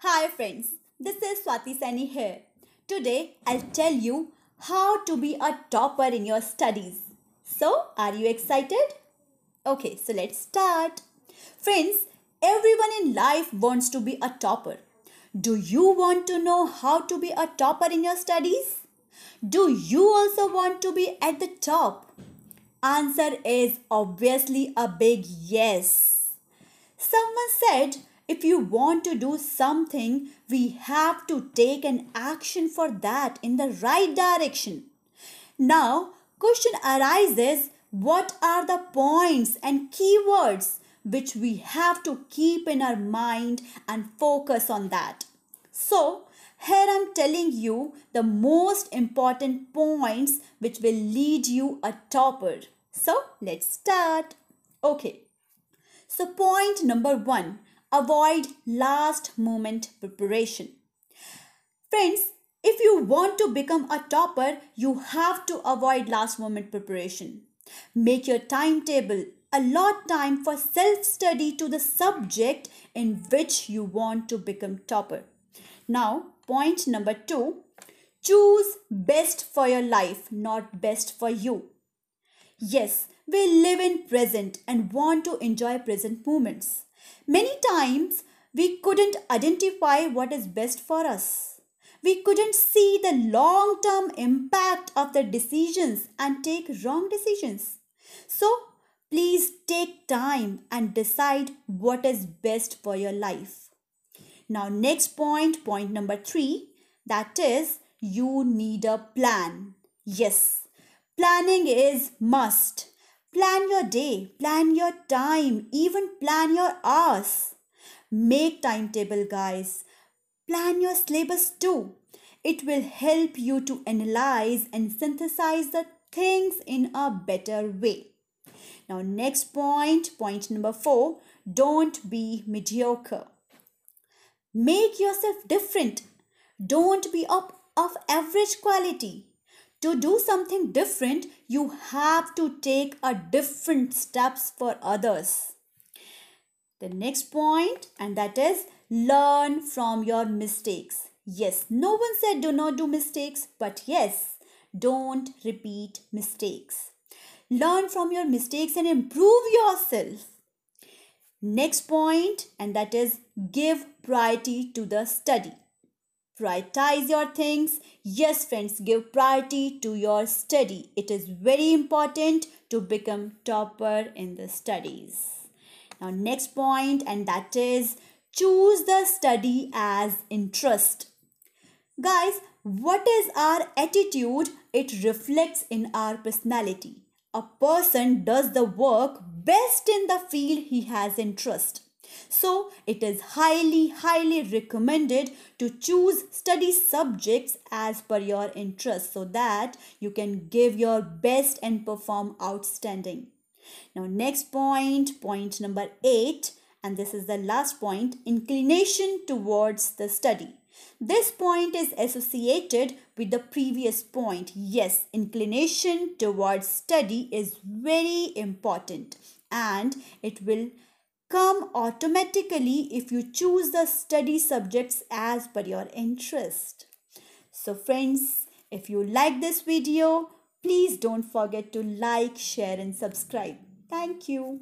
Hi friends, this is Swati Sani here. Today I'll tell you how to be a topper in your studies. So, are you excited? Okay, so let's start. Friends, everyone in life wants to be a topper. Do you want to know how to be a topper in your studies? Do you also want to be at the top? Answer is obviously a big yes. Someone said if you want to do something, we have to take an action for that in the right direction. Now, question arises what are the points and keywords which we have to keep in our mind and focus on that? So, here I'm telling you the most important points which will lead you a topper. So, let's start. Okay. So, point number one avoid last moment preparation. Friends, if you want to become a topper, you have to avoid last moment preparation. Make your timetable, allot time for self study to the subject in which you want to become topper. Now, point number two choose best for your life, not best for you. Yes, we live in present and want to enjoy present moments. Many times we couldn't identify what is best for us. We couldn't see the long term impact of the decisions and take wrong decisions. So, please take time and decide what is best for your life. Now, next point, point number three, that is you need a plan. Yes, planning is must. Plan your day, plan your time, even plan your hours. Make timetable, guys. Plan your syllabus too. It will help you to analyze and synthesize the things in a better way. Now, next point, point number four don't be mediocre. Make yourself different. Don't be up of average quality to do something different, you have to take a different steps for others. The next point, and that is learn from your mistakes. Yes, no one said do not do mistakes, but yes, don't repeat mistakes. Learn from your mistakes and improve yourself. Next point, and that is give priority to the study. Prioritize your things. Yes, friends, give priority to your study. It is very important to become topper in the studies. Now, next point, and that is choose the study as interest. Guys, what is our attitude? It reflects in our personality. A person does the work best in the field he has interest. So it is highly, highly recommended to choose study subjects as per your interest so that you can give your best and perform outstanding. Now next point, point number 8 and this is the last point, inclination towards the study. This point is associated with the previous point. Yes, inclination towards study is very important and it will come automatically if you choose the study subjects as per your interest. So friends, if you like this video, please don't forget to like, share and subscribe. Thank you.